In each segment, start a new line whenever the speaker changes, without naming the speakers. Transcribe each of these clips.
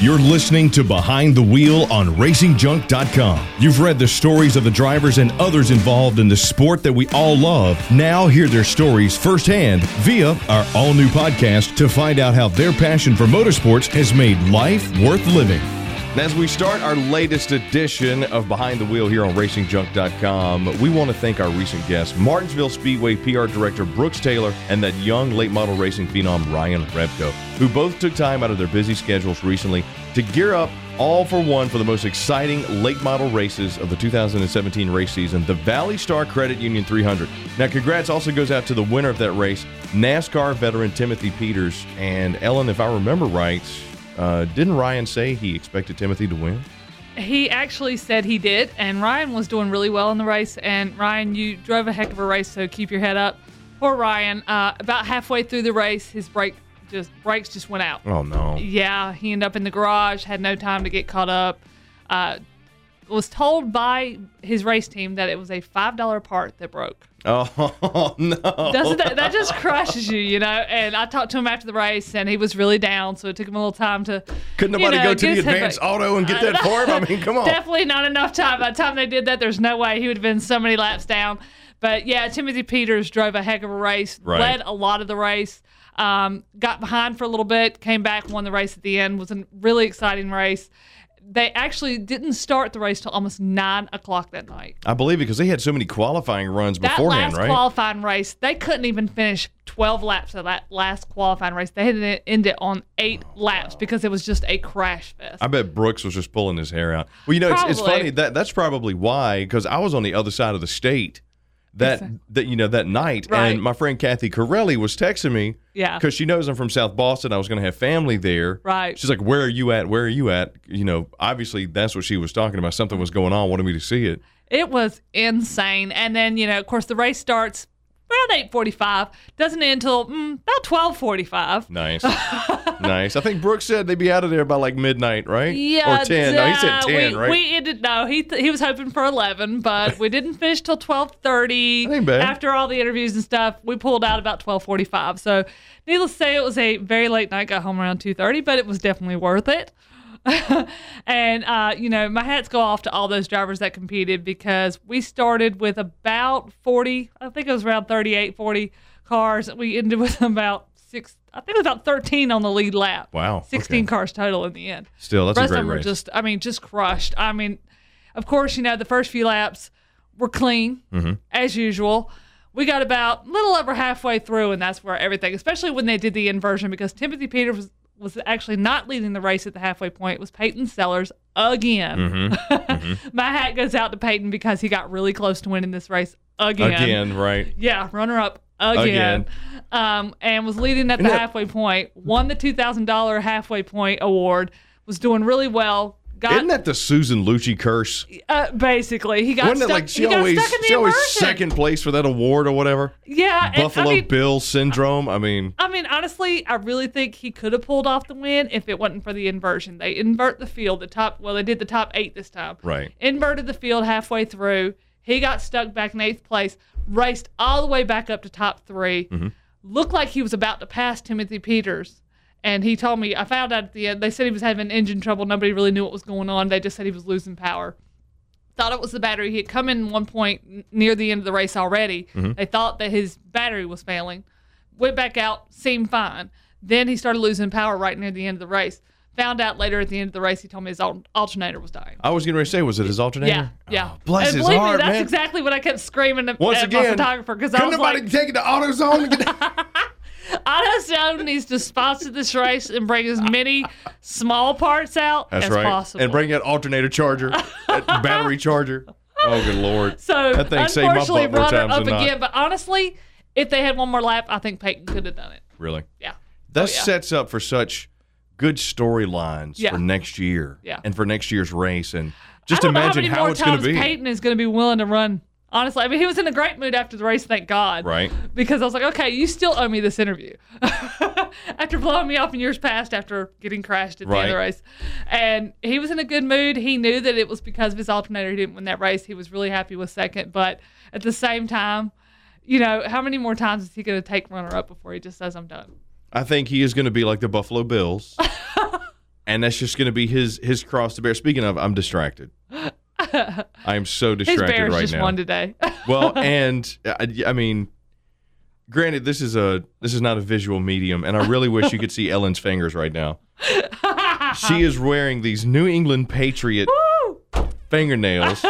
You're listening to Behind the Wheel on RacingJunk.com. You've read the stories of the drivers and others involved in the sport that we all love. Now hear their stories firsthand via our all new podcast to find out how their passion for motorsports has made life worth living. As we start our latest edition of Behind the Wheel here on RacingJunk.com, we want to thank our recent guests, Martinsville Speedway PR Director Brooks Taylor and that young late model racing phenom Ryan Repko, who both took time out of their busy schedules recently to gear up all for one for the most exciting late model races of the 2017 race season, the Valley Star Credit Union 300. Now, congrats also goes out to the winner of that race, NASCAR veteran Timothy Peters. And Ellen, if I remember right, uh, didn't Ryan say he expected Timothy to win?
He actually said he did, and Ryan was doing really well in the race. And Ryan, you drove a heck of a race, so keep your head up. Poor Ryan. Uh, about halfway through the race, his brake just brakes just went out.
Oh no!
Yeah, he ended up in the garage, had no time to get caught up. Uh, was told by his race team that it was a five dollar part that broke.
Oh no!
Doesn't that, that just crushes you, you know? And I talked to him after the race, and he was really down, so it took him a little time to.
Couldn't nobody
know,
go to the Advance Auto and get that for him? I mean, come on.
Definitely not enough time. By the time they did that, there's no way he would have been so many laps down. But yeah, Timothy Peters drove a heck of a race,
Right.
led a lot of the race, um, got behind for a little bit, came back, won the race at the end. Was a really exciting race. They actually didn't start the race till almost nine o'clock that night.
I believe it because they had so many qualifying runs
That
beforehand,
last
right?
qualifying race, they couldn't even finish 12 laps of that last qualifying race. They had to end it on eight laps because it was just a crash fest.
I bet Brooks was just pulling his hair out. Well, you know, it's, it's funny that that's probably why because I was on the other side of the state that that you know that night,
Right.
and my friend Kathy Corelli was texting me,
Yeah.
because she knows I'm from South Boston. I was going to have family there,
Right.
She's like, "Where are you at? Where are you at?" You know, obviously that's what she was talking about. Something was going on, wanted me to see it.
It was insane. And then, you know, of course, the race starts around 8.45, doesn't end until mm, about 12.45.
Nice, nice. I think Brooks said they'd be out of there by like midnight, right?
Yeah,
or ten. No, he said
uh,
ten,
we,
right?
We ended no. He th- he was hoping for eleven, but we didn't finish till twelve thirty.
That bad.
After all the interviews and stuff, we pulled out about twelve forty five. So, needless to say, it was a very late night. Got home around two thirty, but it was definitely worth it. and uh, you know, my hats go off to all those drivers that competed because we started with about forty. I think it was around 38, 40 cars. We ended with about six. I think it was about thirteen on the lead lap.
Wow,
sixteen
okay.
cars total in the end
Still, that's a
rest
great
of them were just I mean just crushed. I mean, of course, you know the first few laps were clean
Mm-hmm.
as usual. We got about a little over halfway through, and that's where everything, especially when they did the inversion, because Timothy Peters was, was actually not leading the race at the halfway point. Was Peyton Sellers again.
Mm-hmm.
My hat goes out to Peyton because he got really close to winning this race again.
Again, right?
Yeah, runner up again.
Again.
Um, and was leading at the halfway point, won the $2,000 halfway point award, was doing really well. Got
Isn't that the Susan Lucci curse?
uh, basically he got
Wasn't
stuck.
it like she always
stuck in the
she always
inversion.
second place for that award or whatever?
Yeah, and,
Buffalo
I mean,
Bill syndrome. I mean,
I mean, honestly, I really think he could have pulled off the win if it wasn't for the inversion. They invert the field. The top, well, they did the top eight this time.
Right.
Inverted the field halfway through. He got stuck back in eighth place. Raced all the way back up to top 3
Mm-hmm.
Looked like he was about to pass Timothy Peters. And he told me, I found out at the end, they said he was having engine trouble. Nobody really knew what was going on. They just said he was losing power. Thought it was the battery. He had come in one point near the end of the race already. Mm-hmm. They thought that his battery was failing. Went back out, seemed fine. Then he started losing power right near the end of the race. Found out later at the end of the race, he told me his alternator was dying.
I was getting ready to say, was it his alternator?
Yeah, yeah.
Oh, bless
and
his
believe
heart,
me, that's
man.
exactly what I kept screaming at,
Once
at
again,
my photographer because I was
nobody
like,
take it to AutoZone? To get
AutoZone needs to sponsor this race and bring as many small parts out
That's
as
right.
possible.
And bring that alternator charger, battery charger. Oh, good lord.
so
that thing saved my butt more
runner
times
up
than not.
again. But honestly, if they had one more lap, I think Peyton could have done it.
Really?
Yeah.
That
Oh, yeah.
sets up for such good storylines
Yeah.
for next year.
Yeah.
And for next year's race. And just
I don't
imagine
know how,
how,
many
it's going to be.
Peyton is going to be willing to run. Honestly, I mean, he was in a great mood after the race, thank God.
Right.
Because I was like, okay, you still owe me this interview. after blowing me off in years past after getting crashed at the end of the race. And he was in a good mood. He knew that it was because of his alternator he didn't win that race. He was really happy with second. But at the same time, you know, how many more times is he going to take runner up before he just says, I'm done?
I think he is going to be like the Buffalo Bills and that's just going to be his his cross to bear. Speaking of, I'm distracted. I am so
His
distracted
Bears
right
just
now.
won today.
well, and I, I mean, granted, this is a this is not a visual medium, and I really wish you could see Ellen's fingers right now. She is wearing these New England Patriot fingernails,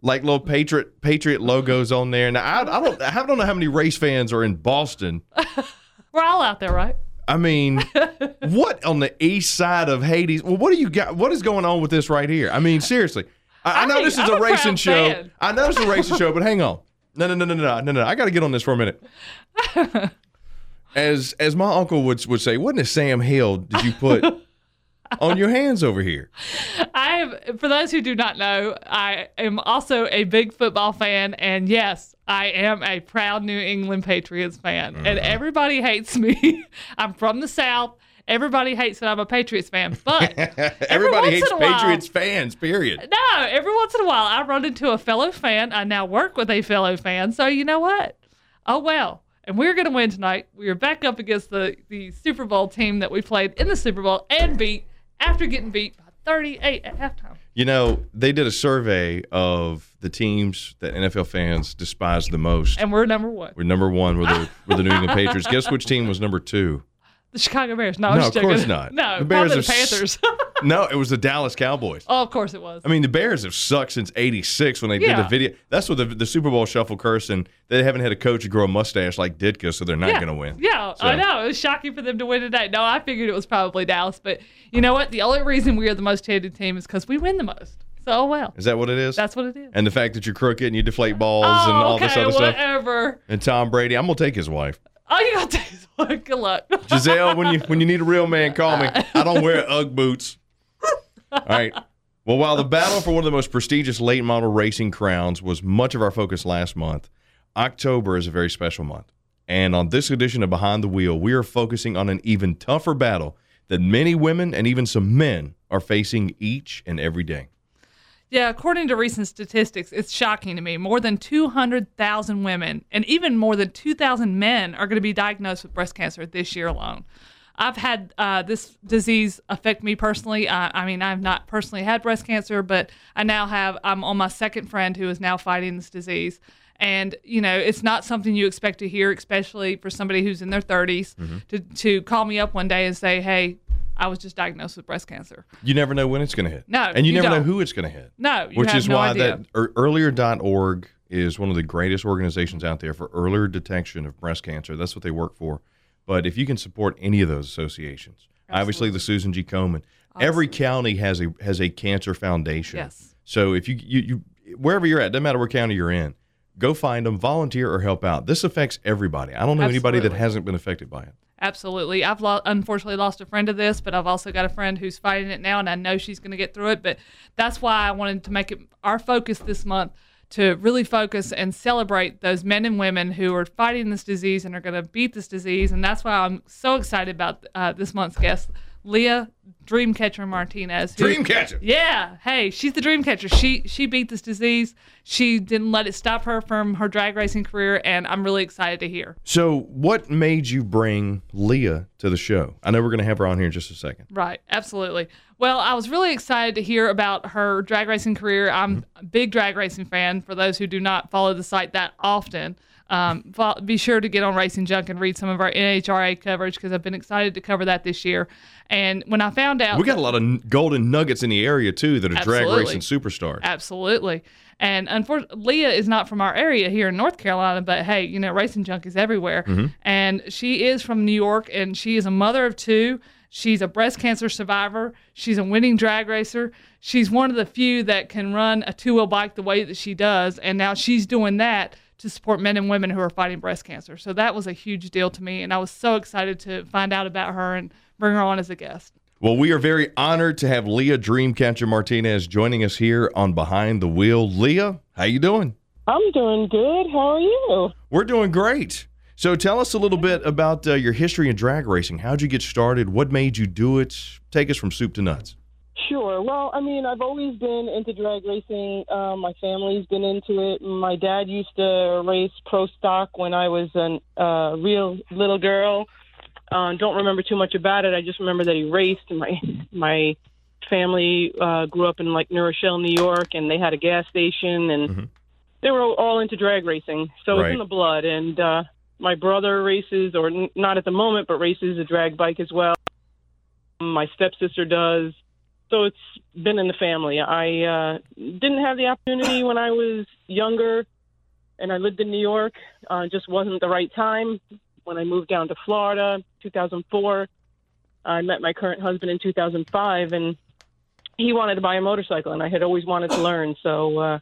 like little Patriot Patriot logos on there. Now, I, I don't I don't know how many race fans are in Boston.
We're all out there, right?
I mean, what on the east side of Hades? Well, what do you got? What is going on with this right here? I mean, seriously. I, I know
I-
this is
I'm
a
a
racing show.
fan.
I know it's a racing show, but hang on. No, no, no, no, no, no, no. I got to get on this for a minute. As as my uncle would would say, what in the Sam Hill did you put on your hands over here?
I am, for those who do not know, I am also a big football fan, and yes, I am a proud New England Patriots fan.
Mm-hmm.
And everybody hates me. I'm from the South. Everybody hates that I'm a Patriots fan, but
Everybody hates
in a while-
Patriots fans. Period.
no, every once in a while I run into a fellow fan. I now work with a fellow fan, so you know what? Oh well. And we're going to win tonight. We are back up against the, the Super Bowl team that we played in the Super Bowl and beat after getting beat by 38 at halftime.
You know, they did a survey of the teams that NFL fans despise the most.
And we're number one.
We're number one with the with the New England Patriots. Guess which team was number two?
The Chicago Bears. No,
No, of
joking.
course not.
No,
The Bears are
the Panthers.
No, it was the Dallas Cowboys.
oh, of course it was.
I mean, the Bears have sucked since '86 when they did the video. That's what the, the Super Bowl shuffle curse, and they haven't had a coach grow a mustache like Ditka, so they're not
yeah.
going to win.
Yeah,
So-
I know. It was shocking for them to win tonight. No, I figured it was probably Dallas. But you know what? The only reason we are the most hated team is because we win the most. So, oh well.
Is that what it is?
That's what it is.
and the fact that you're crooked and you deflate balls
oh,
and all
okay,
this other stuff.
whatever.
And Tom Brady, I'm gonna take his wife.
Oh, you got to take this one. Good luck.
Gisele, when you when you need a real man, call me. I don't wear UGG boots. All right. Well, while the battle for one of the most prestigious late model racing crowns was much of our focus last month, October is a very special month. And on this edition of Behind the Wheel, we are focusing on an even tougher battle that many women and even some men are facing each and every day.
Yeah, according to recent statistics, it's shocking to me. More than 200,000 women and even more than 2,000 men are going to be diagnosed with breast cancer this year alone. I've had uh, this disease affect me personally. Uh, I mean, I've not personally had breast cancer, but I now have, I'm on my second friend who is now fighting this disease. And, you know, it's not something you expect to hear, especially for somebody who's in their 30s, to, to call me up one day and say, hey, I was just diagnosed with breast cancer.
You never know when it's going to hit.
No,
And you,
you
never know
don't.
who it's going to hit.
No, you
Which is
no
why
idea.
that er, earlier.org is one of the greatest organizations out there for earlier detection of breast cancer. That's what they work for. But if you can support any of those associations, obviously the Susan G. Komen, every county has a has a cancer foundation.
Yes.
So if you, you you wherever you're at, doesn't matter what county you're in, go find them, volunteer or help out. This affects everybody. I don't know anybody that hasn't been affected by it.
Absolutely. I've lo- unfortunately lost a friend to this, but I've also got a friend who's fighting it now, and I know she's going to get through it. But that's why I wanted to make it our focus this month to really focus and celebrate those men and women who are fighting this disease and are going to beat this disease. And that's why I'm so excited about uh, this month's guest, Lea Dreamcatcher Martinez. who-
Dreamcatcher.
yeah, hey, she's the Dreamcatcher. She she beat this disease. She didn't let it stop her from her drag racing career, and I'm really excited to hear.
So what made you bring Lea to the show? I know we're going to have her on here in just a second.
Right, absolutely. Well, I was really excited to hear about her drag racing career. I'm a big drag racing fan. For those who do not follow the site that often, um, be sure to get on Racing Junk and read some of our NHRA coverage because I've been excited to cover that this year. And when I found out,
We got a lot of golden nuggets in the area too that are drag racing superstars.
Absolutely. And unfortunately, Lea is not from our area here in North Carolina, but hey, you know, racing junk is everywhere. Mm-hmm. And she is from New York, and she is a mother of two. She's a breast cancer survivor. She's a winning drag racer. She's one of the few that can run a two wheel bike the way that she does. And now she's doing that to support men and women who are fighting breast cancer. So that was a huge deal to me. And I was so excited to find out about her and bring her on as a guest.
Well, we are very honored to have Lea Dreamcatcher Martinez joining us here on Behind the Wheel. Lea, how you doing?
I'm doing good. How are you?
We're doing great. So tell us a little bit about uh, your history in drag racing. How'd you get started? What made you do it? Take us from soup to nuts.
Sure. Well, I mean, I've always been into drag racing. Um, my family's been into it. My dad used to race pro stock when I was a uh, real little girl. Uh, don't remember too much about it. I just remember that he raced. And my my family uh, grew up in like New Rochelle, New York, and they had a gas station, and
Mhm.
they were all into drag racing. So
Right.
it's in the blood. And uh, my brother races, or n- not at the moment, but races a drag bike as well. My stepsister does. So it's been in the family. I uh, didn't have the opportunity when I was younger, and I lived in New York. Uh, just wasn't the right time. When I moved down to Florida, 2004, I met my current husband in 2005, and he wanted to buy a motorcycle, and I had always wanted to learn. So uh,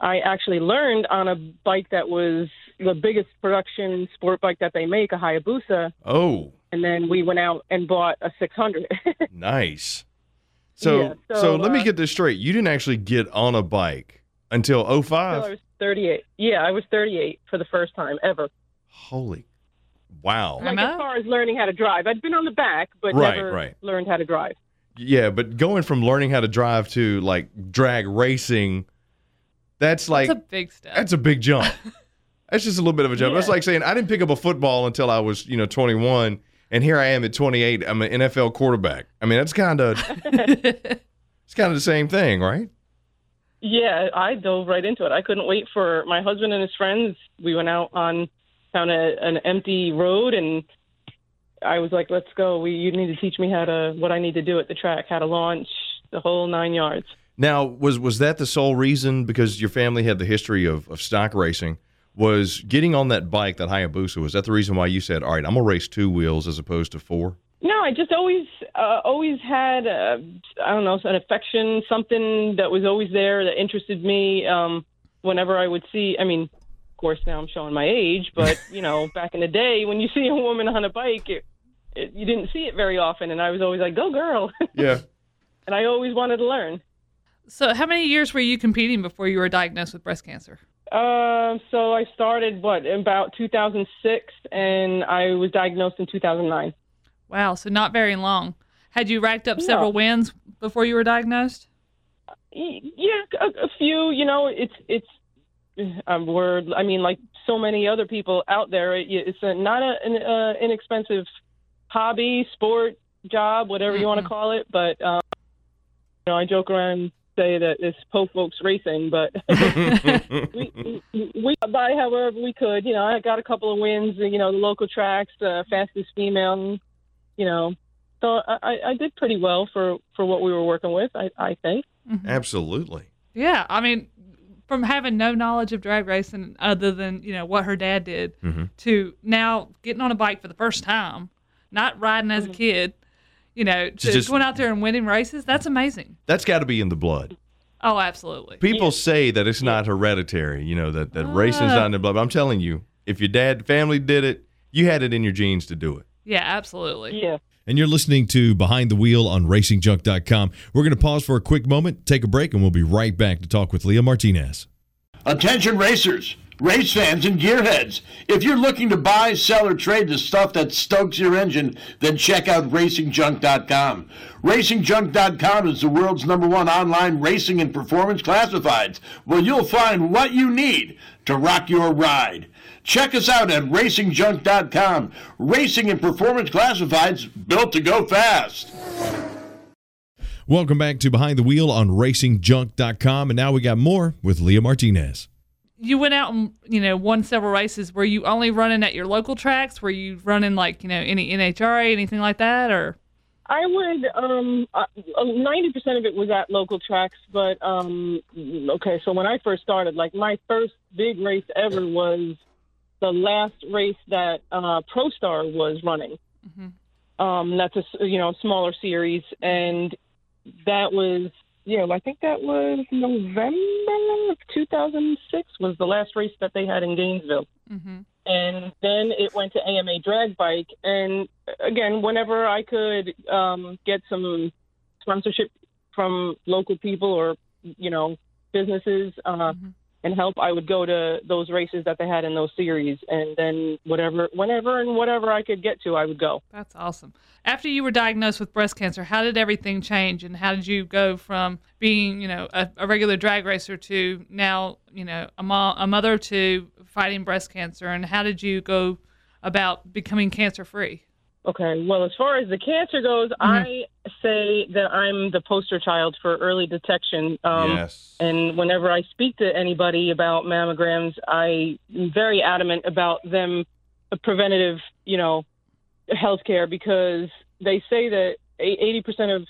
I actually learned on a bike that was the biggest production sport bike that they make, a Hayabusa,
Oh,
and then we went out and bought a 600.
nice. So,
Yeah,
so,
so,
let me
uh,
get this straight. You didn't actually get on a bike until
Until I was 38. Yeah, I was 38 for the first time ever.
Holy, wow.
Like as far as learning how to drive, I'd been on the back, but
Right,
never
right.
learned how to drive.
Yeah, but going from learning how to drive to like drag racing, that's like
It's a big step.
that's a big jump. that's just a little bit of a jump. That's like saying I didn't pick up a football until I was, you know, 21, and here I am at 28. I'm an NFL quarterback. I mean, that's kind of it's kind of the same thing, right?
Yeah, I dove right into it. I couldn't wait for my husband and his friends. We went out on found a, an empty road, and I was like, "Let's go. We you need to teach me how to what I need to do at the track, how to launch the whole nine yards."
Now, was was that the sole reason? Because your family had the history of, of stock racing. Was getting on that bike, that Hayabusa, was that the reason why you said, "All right, I'm gonna race two wheels as opposed to four?
No, I just always uh, always had uh, I don't know an affection, something that was always there that interested me. Um, whenever I would see, I mean, course now I'm showing my age, but you know, back in the day when you see a woman on a bike, it, it, you didn't see it very often, and I was always like, "Go girl,"
Yeah.
and I always wanted to learn.
so, how many years were you competing before you were diagnosed with breast cancer?
Um, so I started what in about 2006, and I was diagnosed in 2009.
Wow, so not very long. Had you racked up
No.
several wins before you were diagnosed?
Yeah, a, a few. You know, it's it's a word. I mean, like so many other people out there, it, it's a, not a, an uh, inexpensive hobby, sport, job, whatever you want to call it. But um, you know, I joke around and say that it's po folks racing, but we, we we got by however we could. You know, I got a couple of wins. You know, the local tracks, uh, fastest female. You know, so I, I I did pretty well for for what we were working with. I I think.
Absolutely.
Yeah, I mean, from having no knowledge of drag racing other than you know what her dad did,
Mhm.
to now getting on a bike for the first time, not riding as a kid, you know, to
just-
going out there and winning races. That's amazing.
That's got to be in the blood.
Oh, absolutely.
People say that it's not hereditary, you know, that, that racing's
Ah.
not in the blood. But I'm telling you, if your dad family did it, you had it in your genes to do it.
Yeah, absolutely.
Yeah.
And you're listening to Behind the Wheel on racingjunk.com. We're going to pause for a quick moment, take a break, and we'll be right back to talk with Lea Martinez.
Attention racers, race fans, and gearheads. If you're looking to buy, sell, or trade the stuff that stokes your engine, then check out racingjunk.com. Racingjunk.com is the world's number one online racing and performance classifieds, where you'll find what you need to rock your ride. Check us out at racingjunk.com. Racing and performance classifieds built to go fast.
Welcome back to Behind the Wheel on racingjunk.com. And now we got more with Lea Martinez.
You went out and you know won several races. Were you only running at your local tracks? Were you running like you know any NHRA anything like that or?
I would um ninety percent of it was at local tracks, but um okay, so when I first started, like my first big race ever was the last race that uh ProStar was running. Um that's a you know smaller series and that was you know I think that was November of 2006 was the last race that they had in Gainesville
Mm-hmm.
and then it went to AMA drag bike. And again, whenever I could um, get some sponsorship from local people or you know businesses uh, and help, I would go to those races that they had in those series. And then whatever, whenever and whatever I could get to, I would go.
That's awesome. After you were diagnosed with breast cancer, how did everything change, and how did you go from being, you know, a, a regular drag racer to now, you know, a, mo- a mother to fighting breast cancer, and how did you go about becoming cancer free?
Okay. Well, as far as the cancer goes, I say that I'm the poster child for early detection. Um,
yes.
And whenever I speak to anybody about mammograms, I'm very adamant about them preventative, you know, healthcare because they say that 80% of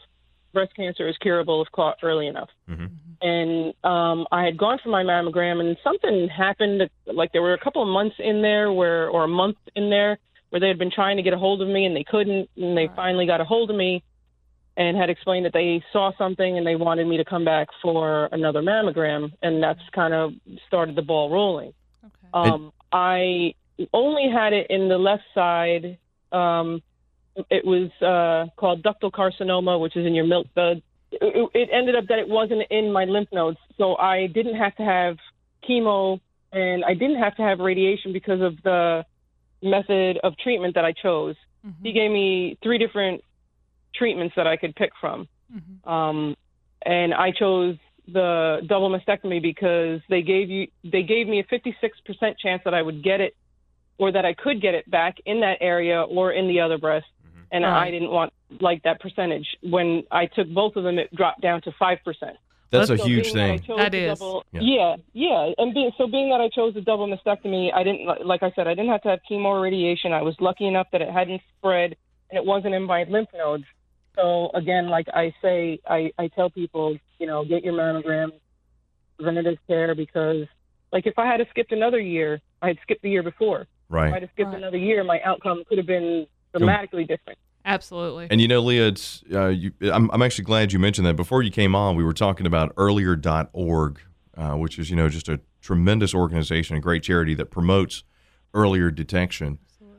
breast cancer is curable if caught early enough.
Mhm.
And um, I had gone for my mammogram, and something happened. Like there were a couple of months in there where, or a month in there, where they had been trying to get a hold of me and they couldn't, and they finally got a hold of me and had explained that they saw something and they wanted me to come back for another mammogram, and that's kind of started the ball rolling.
Okay.
Um, I only had it in the left side. Um, it was uh, called ductal carcinoma, which is in your milk duct. It, it ended up that it wasn't in my lymph nodes, so I didn't have to have chemo and I didn't have to have radiation because of the method of treatment that I chose.
Mm-hmm.
He gave me three different treatments that I could pick from.
Mm-hmm.
Um, and I chose the double mastectomy because they gave you they gave me a 56% chance that I would get it or that I could get it back in that area or in the other breast mm-hmm.
and.
I didn't want like that percentage when I took both of them it dropped down to 5%.
That's
so a huge
thing.
That,
that
is.
Double,
yeah.
yeah. yeah, And being, so being that I chose a double mastectomy, I didn't, like I said, I didn't have to have chemo or radiation. I was lucky enough that it hadn't spread and it wasn't in my lymph nodes. So again, like I say, I, I tell people, you know, get your mammogram, preventative care, because like if I had skipped another year, I had skipped the year before. Right. If I had skipped
right.
another year, my outcome could have been dramatically different.
Absolutely.
And you know, Lea, it's uh, you, I'm, I'm actually glad you mentioned that. Before you came on, we were talking about earlier.org, uh, which is you know just a tremendous organization, a great charity that promotes earlier detection.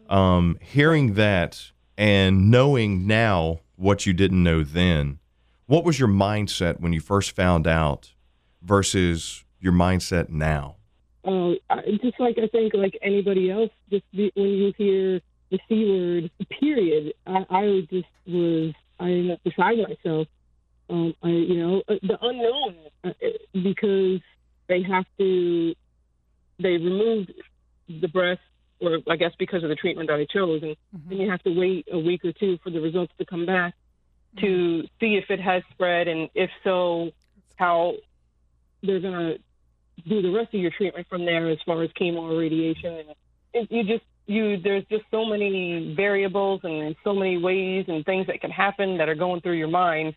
Um, hearing that and knowing now what you didn't know then, what was your mindset when you first found out versus your mindset now?
Uh, just like I think like anybody else, just be, when you hear the c word, period, I, I just was I ended up beside myself. Um, I you know uh, the unknown uh, because they have to they removed the breast, or I guess because of the treatment that I chose, and
Mhm.
then you have to wait a week or two for the results to come back to see if it has spread, and if so, how they're going to do the rest of your treatment from there as far as chemo or radiation. And it, you just you there's just so many variables and so many ways and things that can happen that are going through your mind.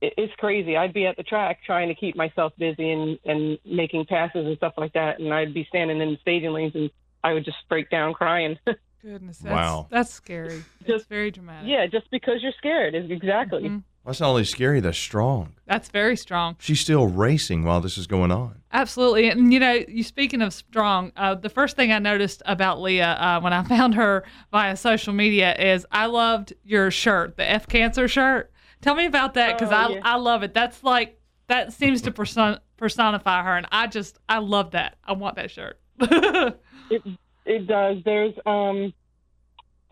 It, it's crazy. I'd be at the track trying to keep myself busy and and making passes and stuff like that, and I'd be standing in the staging lanes and I would just break down crying.
Goodness. That's,
Wow.
That's scary. It's
Just-
very dramatic.
yeah, just because you're scared is exactly.
Mhm.
That's not only scary, that's strong.
That's very strong.
She's still racing while this is going on.
Absolutely. And, you know, you speaking of strong, uh, the first thing I noticed about Lea uh, when I found her via social media is I loved your shirt, the F Cancer shirt. Tell me about that because
Oh,
I,
yeah.
I love it. That's like, that seems to person- personify her. And I just, I love that. I want that shirt.
It it does. There's um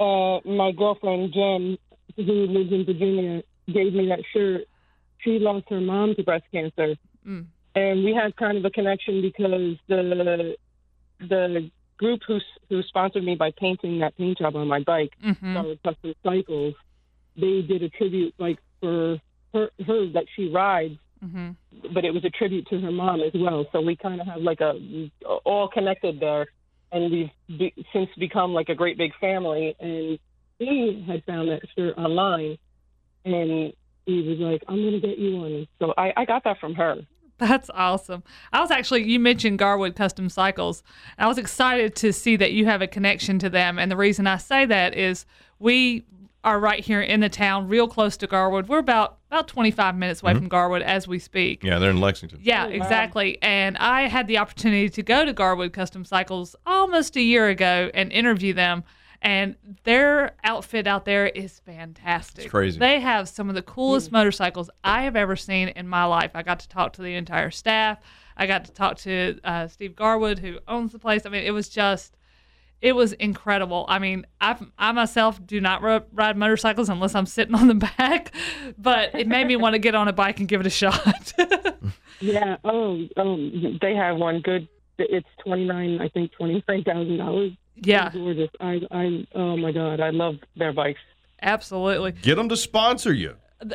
uh my girlfriend Jen, who lives in Virginia, gave me that shirt. She lost her mom to breast cancer,
Mm.
and we had kind of a connection because the the group who who sponsored me by painting that paint job on my bike,
hmm
Solid Custom Cycles, they did a tribute like for her her that she rides
hmm
but it was a tribute to her mom as well. So we kind of have like a all connected there, and we've be, since become like a great big family. And he had found that shirt online, and he was like, "I'm gonna get you one." So I, I got that from her.
That's awesome. I was actually, you mentioned Garwood Custom Cycles. I was excited to see that you have a connection to them. And the reason I say that is we are right here in the town, real close to Garwood. We're about, about 25 minutes away mm-hmm. from Garwood as we speak.
Yeah, they're in Lexington.
Yeah, oh,
wow.
exactly. And I had the opportunity to go to Garwood Custom Cycles almost a year ago and interview them. And their outfit out there is fantastic.
It's crazy.
They have some of the coolest motorcycles I have ever seen in my life. I got to talk to the entire staff. I got to talk to uh, Steve Garwood, who owns the place. I mean, it was just, it was incredible. I mean, I, I myself do not ri- ride motorcycles unless I'm sitting on the back, but it made me want to get on a bike and give it a shot.
Yeah. Oh, um, they have one good. It's twenty nine. I think twenty nine thousand dollars.
Yeah.
Gorgeous. I, I. Oh my God. I love their bikes.
Absolutely.
Get them to sponsor you.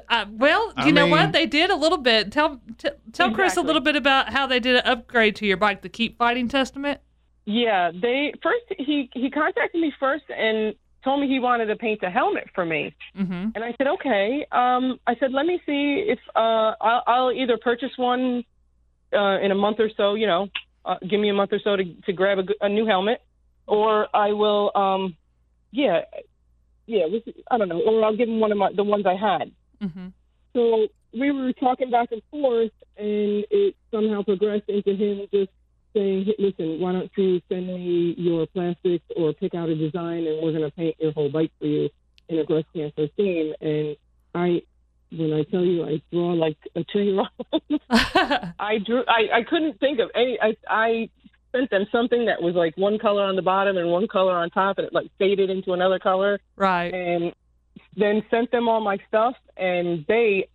Uh, well, you
I
know
mean-
what? They did a little bit. Tell t- tell Chris a little bit about how they did an upgrade to your bike, the Keep Fighting Testament.
Yeah, they first he he contacted me first and told me he wanted to paint a helmet for me.
Mm-hmm.
And I said, okay. Um, I said, let me see if uh, I'll, I'll either purchase one uh, in a month or so. You know, uh, give me a month or so to to grab a new helmet, or I will. Um, yeah, yeah. was- I don't know, or I'll give him one of my the ones I had.
Mm-hmm.
So we were talking back and forth, and it somehow progressed into him just saying, hey, "Listen, why don't you send me your plastics or pick out a design, and we're going to paint your whole bike for you in a breast cancer theme." And I, when I tell you, I draw like a two-year-old. I drew. I, I couldn't think of any. I I sent them something that was like one color on the bottom and one color on top, and it like faded into another color
right.
and then sent them all my stuff and they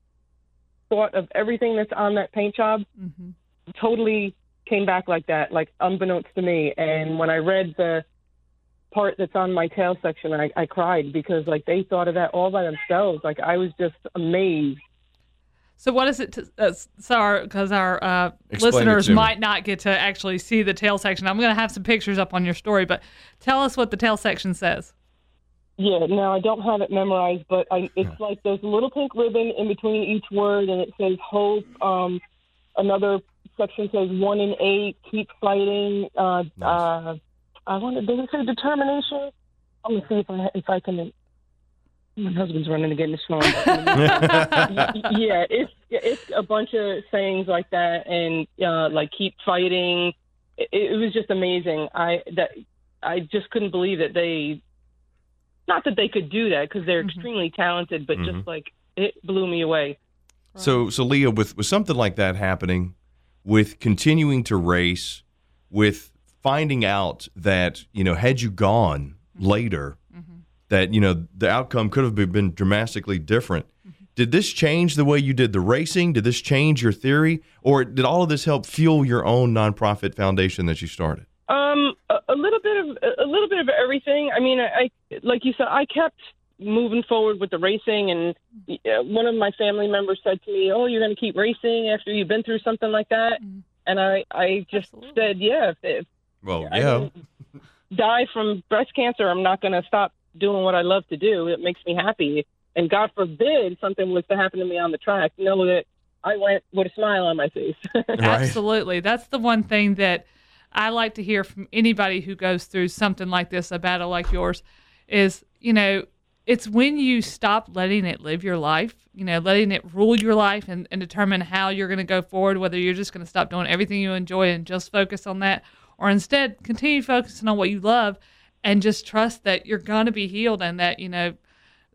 thought of everything that's on that paint job
Mm-hmm.
totally came back like that like unbeknownst to me and when i read the part that's on my tail section i, I cried because like they thought of that all by themselves like i was just amazed
So what is it? To, uh, sorry, because our uh, listeners might not get to actually see the tail section. I'm going to have some pictures up on your story, but tell us what the tail section says.
yeah now i don't have it memorized but I, it's like there's a little pink ribbon in between each word and it says hope um, another section says one in eight keep fighting uh, uh, i want to does it say determination i'm gonna see if i if i can my husband's running to get his phone. Yeah it's it's a bunch of sayings like that and uh, like keep fighting. It, it was just amazing. I that i just couldn't believe that they not that they could do that because they're
Mhm.
extremely talented but
Mhm.
just like it blew me away.
So, so Lea, with, with something like that happening, with continuing to race, with finding out that you know, had you gone later, that you know the outcome could have been- been dramatically different. Did this change the way you did the racing? Did this change your theory, or did all of this help fuel your own nonprofit foundation that you started?
Um, a, a little bit of a little bit of everything. I mean, I, I like you said, I kept moving forward with the racing, and uh, one of my family members said to me, "Oh, you're going to keep racing after you've been through something like that."
Mhm.
And I, I just
Absolutely.
said, "Yeah, if, if
Well, yeah,
didn't die from breast cancer, I'm not going to stop doing what I love to do. It makes me happy. And God forbid something was to happen to me on the track. Know that I went with a smile on my face.
right.
Absolutely. That's the one thing that I like to hear from anybody who goes through something like this, a battle like yours, is, you know, it's when you stop letting it live your life, you know, letting it rule your life and, and determine how you're going to go forward, whether you're just going to stop doing everything you enjoy and just focus on that, or instead continue focusing on what you love and just trust that you're going to be healed and that, you know,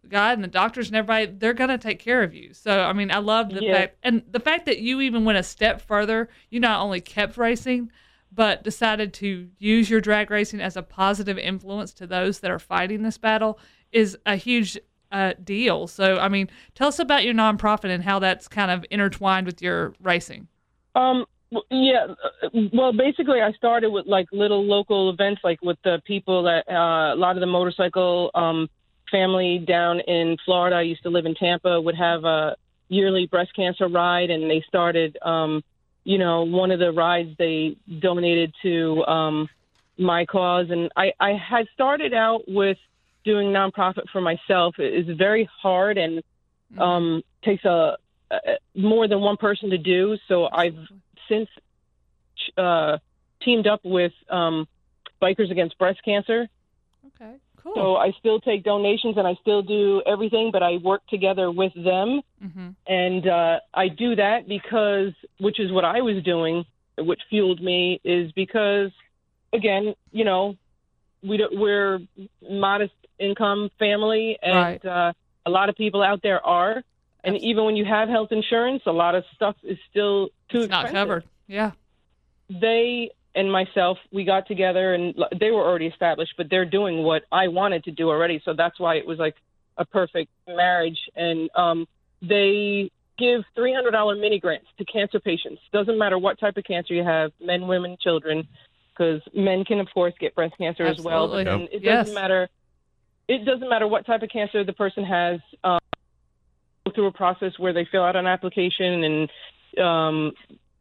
God and the doctors and everybody, they're going to take care of you. So, I mean, I love the
Yeah.
fact, and the fact that you even went a step further, you not only kept racing, but decided to use your drag racing as a positive influence to those that are fighting this battle is a huge uh, deal. So, I mean, tell us about your nonprofit and how that's kind of intertwined with your racing.
Um. Yeah. uh, Well, basically, I started with like little local events, like with the people that uh, a lot of the motorcycle um, family down in Florida. I used to live in Tampa. Would have a yearly breast cancer ride, and they started. Um, you know, one of the rides they donated to um, my cause, and I, I had started out with doing nonprofit for myself. It is very hard and um, takes a, a more than one person to do. So I've since uh, teamed up with um, Bikers Against Breast Cancer.
Okay, cool.
So I still take donations and I still do everything, but I work together with them.
hmm
And uh, I do that because, which is what I was doing, which fueled me, is because, again, you know, we don't, we're modest income family, and
Right.
uh, a lot of people out there are. And even when you have health insurance, a lot of stuff is still too
It's not covered. Yeah.
they and myself we got together and they were already established but they're doing what i wanted to do already so that's why it was like a perfect marriage and um they give $300 mini grants to cancer patients doesn't matter what type of cancer you have men women children because men can of course get breast cancer as well but
Absolutely.
then it
Yes.
doesn't matter it doesn't matter what type of cancer the person has. Um, through a process where they fill out an application and um,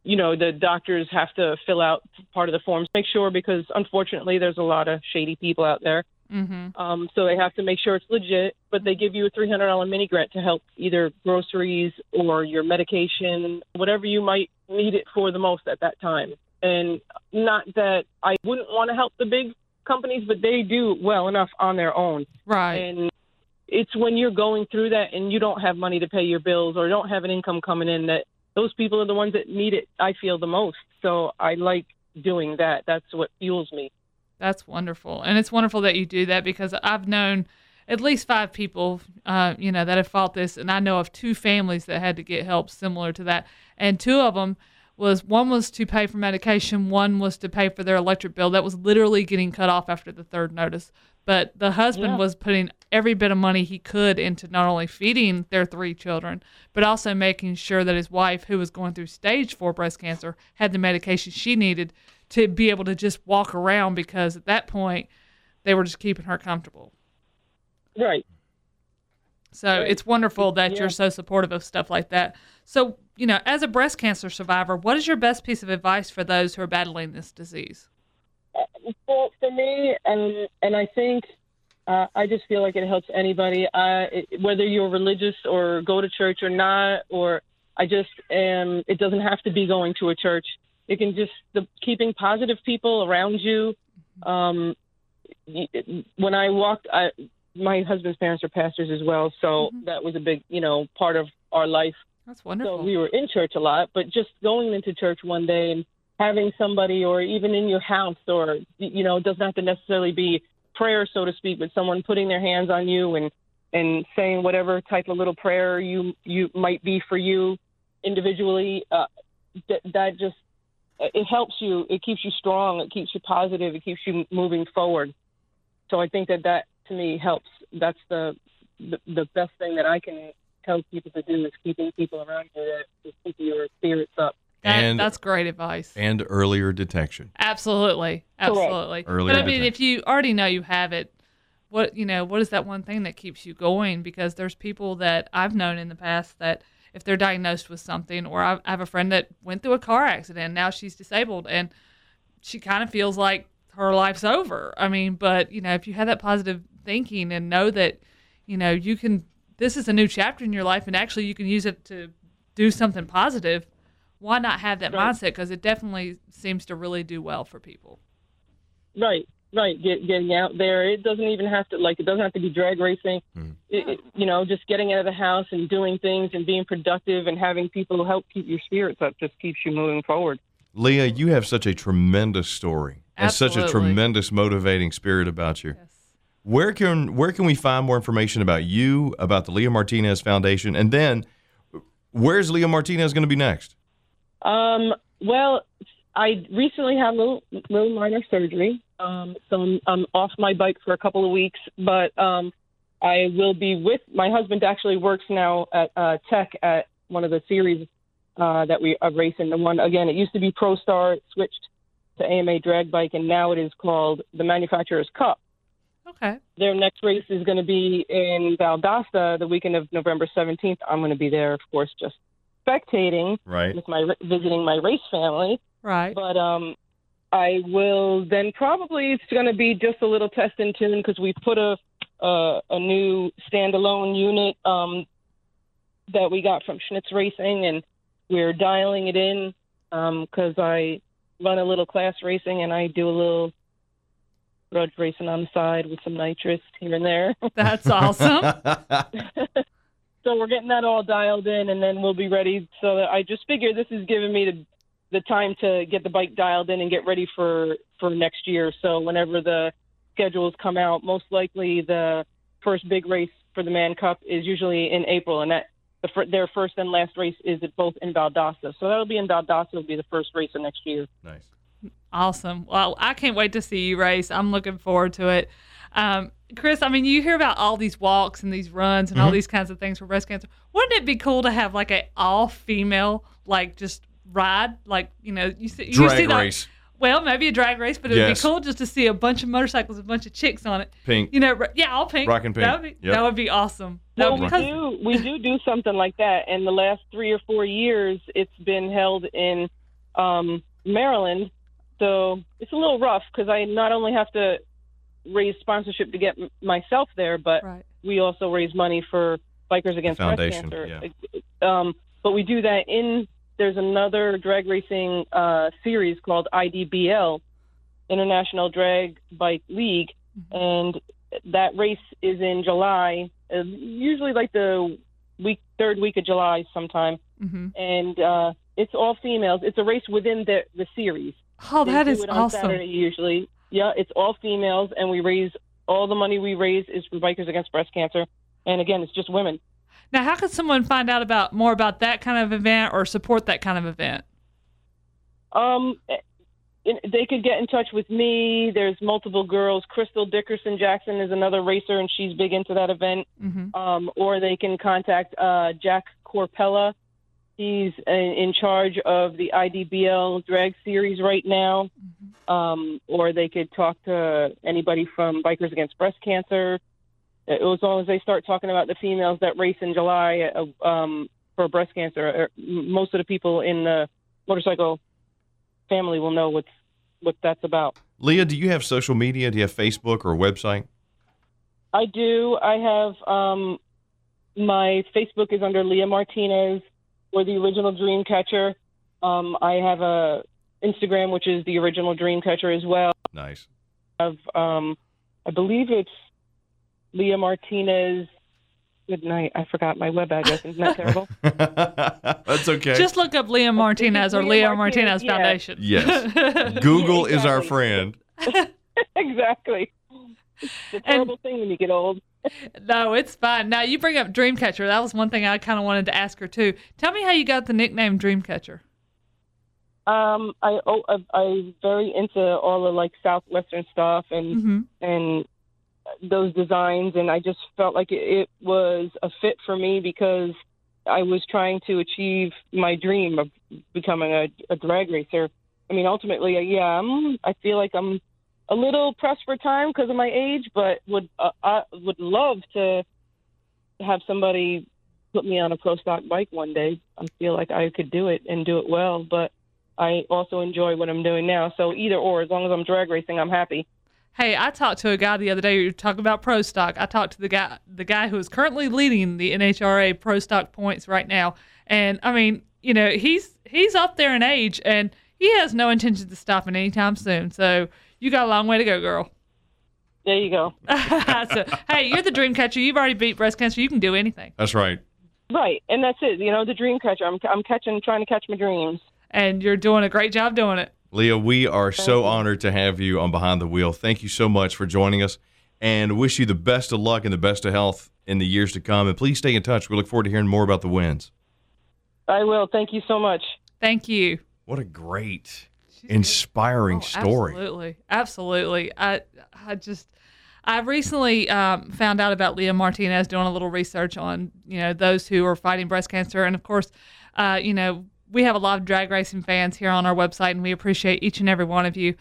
you know the doctors have to fill out part of the forms make sure because unfortunately there's a lot of shady people out there
Mm-hmm.
um, so they have to make sure it's legit but they give you a $300 mini grant to help either groceries or your medication whatever you might need it for the most at that time and not that i wouldn't want to help the big companies but they do well enough on their own
Right.
and it's when you're going through that and you don't have money to pay your bills or don't have an income coming in that those people are the ones that need it i feel the most so i like doing that that's what fuels me
That's wonderful. And it's wonderful that you do that because I've known at least five people, uh, you know, that have fought this. And I know of two families that had to get help similar to that. And two of them was one was to pay for medication, one was to pay for their electric bill. That was literally getting cut off after the third notice. But the husband
Yeah.
was putting every bit of money he could into not only feeding their three children, but also making sure that his wife, who was going through stage four breast cancer, had the medication she needed to be able to just walk around because at that point they were just keeping her comfortable.
right
So
Right.
it's wonderful that
Yeah.
you're so supportive of stuff like that. So, you know, as a breast cancer survivor, what is your best piece of advice for those who are battling this disease?
For, for me and and i think uh, i just feel like it helps anybody uh, it, whether you're religious or go to church or not or i just am it doesn't have to be going to a church it can just the keeping positive people around you um when i walked i my husband's parents are pastors as well so
Mhm.
that was a big you know part of our life
That's wonderful.
so we were in church a lot, but just going into church one day and having somebody, or even in your house, or you know, it doesn't have to necessarily be prayer, so to speak, but someone putting their hands on you and and saying whatever type of little prayer you you might be for you individually. Uh, that that just it helps you. It keeps you strong. It keeps you positive. It keeps you moving forward. So I think that that to me helps. That's the the, the best thing that I can tell people to do is keeping people around you that keep your spirits up.
That-
and
that's great advice.
and earlier detection.
Absolutely, absolutely.
Earlier
but I mean,
detection.
if you already know you have it, what you know, what is that one thing that keeps you going? Because there's people that I've known in the past that if they're diagnosed with something, or I I have a friend that went through a car accident, now she's disabled, and she kind of feels like her life's over. I mean, but you know, if you have that positive thinking and know that, you know, you can, this is a new chapter in your life, and actually you can use it to do something positive. Why not have that
Right.
mindset? Because it definitely seems to really do well for people.
Right, right. Get, getting out there. It doesn't even have to like it doesn't have to be drag racing.
Mhm.
It, it, you know, just getting out of the house and doing things and being productive and having people help keep your spirits up just keeps you moving forward.
Lea, you have such a tremendous story and such a tremendous motivating spirit about you.
Yes.
Where can where can we find more information about you, about the Lea Martinez Foundation, and then where's Lea Martinez going to be next?
Um, well, I recently had a little, little minor surgery, um, so I'm, I'm off my bike for a couple of weeks. But um, I will be with my husband. Actually, works now at uh, Tech at one of the series uh, that we are racing. The one again, it used to be Pro Star, it switched to AMA Drag Bike, and now it is called the Manufacturers Cup.
Okay.
Their next race is going to be in Valdosta the weekend of November 17th. I'm going to be there, of course, just spectating
Right.
with my visiting my race family.
Right.
But um, I will then probably it's going to be just a little test and tune because we put a uh, a new standalone unit um, that we got from Schnitz Racing, and we're dialing it in because I run a little class racing and I do a little grudge racing on the side with some nitrous here and there.
That's awesome.
so we're getting that all dialed in, and then we'll be ready. So that I just figure this is giving me the the time to get the bike dialed in and get ready for for next year. So whenever the schedules come out, most likely the first big race for the Man Cup is usually in April, and that the, their first and last race is at both in Valdosta. So that'll be in Valdosta. It'll be the first race of next year.
nice.
awesome. Well, I can't wait to see you race. I'm looking forward to it. Um, Chris, I mean, you hear about all these walks and these runs and all
Mm-hmm.
these kinds of things for breast cancer. Wouldn't it be cool to have like a all female, like just ride? Like, you know, you see, you
Drag
see the,
race.
Well, maybe a drag race, but it'd
Yes.
be cool just to see a bunch of motorcycles, a bunch of chicks on it.
Pink.
You know, yeah, all pink.
Rockin' pink.
That would be,
Yep.
that would be awesome. That
Well,
would
we do we do do something like that. And the last three or four years, it's been held in um, Maryland. So it's a little rough because I not only have to raise sponsorship to get m- myself there, but
Right.
we also raise money for Bikers Against Breast
foundation,
Cancer. Um, but we do that in. There's another drag racing uh, series called IDBL, International Drag Bike League, and that race is in July, uh, usually like the week third week of July sometime,
hmm
and uh, it's all females. It's a race within the the series.
Oh,
They
that
do
is
it on
awesome.
Saturday usually. Yeah, it's all females, and we raise all the money we raise is for Bikers Against Breast Cancer, and again, it's just women.
Now, how could someone find out about more about that kind of event or support that kind of event?
Um, eh, they could get in touch with me. There's multiple girls. Crystal Dickerson Jackson is another racer, and she's big into that event.
hmm
Um, or they can contact uh, Jack Corpella. He's in, in charge of the IDBL drag series right now. Um, or they could talk to anybody from Bikers Against Breast Cancer. As long as they start talking about the females that race in July uh, um, for breast cancer, uh, most of the people in the motorcycle family will know what's what that's about.
Lea, do you have social media? Do you have Facebook or a website?
I do. I have um, my Facebook is under Lea Martinez or the original Dreamcatcher. Um, I have a Instagram which is the original Dreamcatcher as well.
Nice.
I have um, I believe it's Lea Martinez. Good night. I forgot my web address. Isn't that terrible?
That's okay.
Just look up Lea Martinez or
Lea
Lea
Martinez,
Martinez
yeah.
Foundation.
Yes. Google is our friend.
exactly. It's a terrible thing when you get old.
no, it's fine. Now, you bring up Dreamcatcher. That was one thing I kind of wanted to ask her, too. Tell me how you got the nickname Dreamcatcher.
Um, I oh, I- I'm very into all the like southwestern stuff and
hmm
and those designs, and I just felt like it, it was a fit for me because I was trying to achieve my dream of becoming a, a drag racer. I mean, ultimately, uh, yeah, I'm, I feel like I'm a little pressed for time because of my age, but would uh, I would love to have somebody put me on a pro stock bike one day. I feel like I could do it and do it well, but I also enjoy what I'm doing now. So either or, as long as I'm drag racing, I'm happy.
Hey, I talked to a guy the other day. You were talking about pro stock. I talked to the guy, the guy who is currently leading the NHRA pro stock points right now, and I mean, you know, he's he's up there in age, and he has no intention of stopping anytime soon. So you got a long way to go, girl.
There you go.
so, hey, you're the dream catcher. You've already beat breast cancer. You can do anything,
That's right.
Right, and that's it. You know, the dream catcher. I'm I'm catching, trying to catch my dreams.
And you're doing a great job doing it.
Lea, we are so honored to have you on Behind the Wheel. Thank you so much for joining us and wish you the best of luck and the best of health in the years to come. And please stay in touch. We look forward to hearing more about the wins.
I will. Thank you so much.
Thank you.
What a great, inspiring
Oh,
story.
Absolutely, absolutely. I I just I recently um, found out about Lea Martinez doing a little research on you know those who are fighting breast cancer, and of course, uh, you know we have a lot of drag racing fans here on our website, and we appreciate each and every one of you.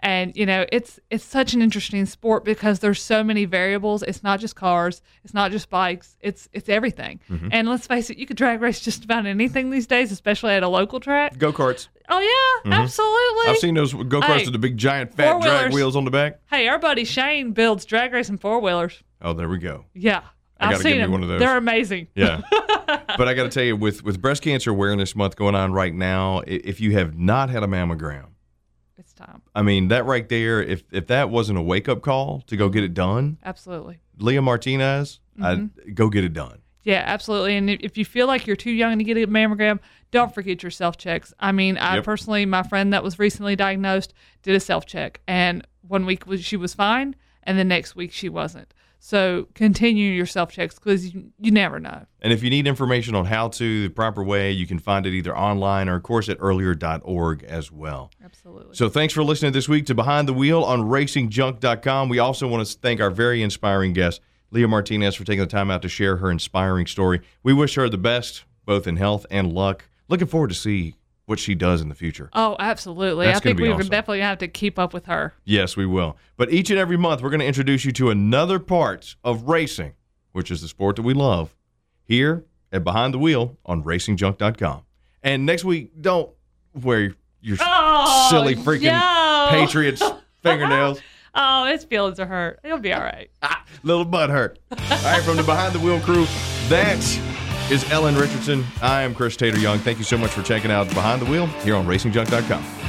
And you know it's it's such an interesting sport because there's so many variables. It's not just cars, it's not just bikes, it's it's everything.
Mm-hmm.
And let's face it, you could drag race just about anything these days, especially at a local track.
Go karts.
Oh yeah, absolutely.
Mm-hmm. I've seen those go karts
Hey,
with the big giant fat drag wheels on the back.
Hey, our buddy Shane builds drag racing four wheelers.
Oh, there we go.
Yeah,
I
I've
gotta give
them.
one of those.
They're amazing.
Yeah. but I got to tell you, with, with Breast Cancer Awareness Month going on right now, if you have not had a mammogram,
It's time.
I mean, that right there, if, if that wasn't a wake up call to go get it mm-hmm. done,
Absolutely.
Lea Martinez, I'd mm-hmm. go get it done.
Yeah, absolutely. And if- if you feel like you're too young to get a mammogram, don't forget your self checks. I mean, I
Yep.
personally, my friend that was recently diagnosed did a self check, and one week was, she was fine, and the next week she wasn't. So continue your self checks because you, you never know.
And if you need information on how to, the proper way, you can find it either online or, of course, at earlier.org as well.
Absolutely.
So thanks for listening this week to Behind the Wheel on racingjunk.com. We also want to thank our very inspiring guest, Lea Martinez, for taking the time out to share her inspiring story. We wish her the best, both in health and luck. Looking forward to see what she does in the future.
Oh, absolutely.
That's
I think we
awesome.
definitely have to keep up with her.
Yes, we will. But each and every month, we're going to introduce you to another part of racing, which is the sport that we love, here at Behind the Wheel on racingjunk.com. And next week, don't wear your
Oh,
silly freaking
no.
Patriots fingernails.
Oh, his feelings are hurt. He'll be all right.
Little butt hurt. All right, from the Behind the Wheel crew, that is Ellen Richardson. I am Chris Tater Young. Thank you so much for checking out Behind the Wheel here on racingjunk.com.